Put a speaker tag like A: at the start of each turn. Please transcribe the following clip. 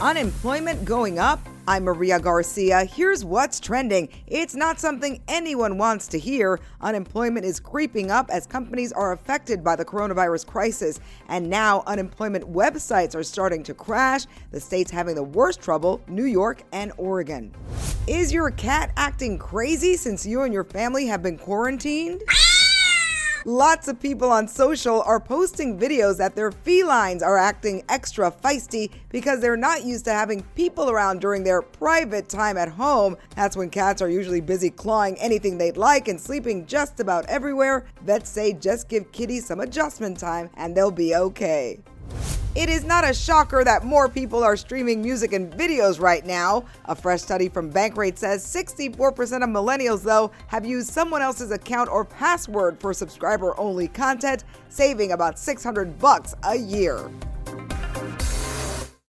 A: Unemployment going up? I'm Maria Garcia. Here's what's trending. It's not something anyone wants to hear. Unemployment is creeping up as companies are affected by the coronavirus crisis. And now unemployment websites are starting to crash. The states having the worst trouble New York and Oregon. Is your cat acting crazy since you and your family have been quarantined? Lots of people on social are posting videos that their felines are acting extra feisty because they're not used to having people around during their private time at home. That's when cats are usually busy clawing anything they'd like and sleeping just about everywhere. Vets say just give kitties some adjustment time and they'll be okay. It is not a shocker that more people are streaming music and videos right now. A fresh study from Bankrate says 64% of millennials, though, have used someone else's account or password for subscriber only content, saving about 600 bucks a year.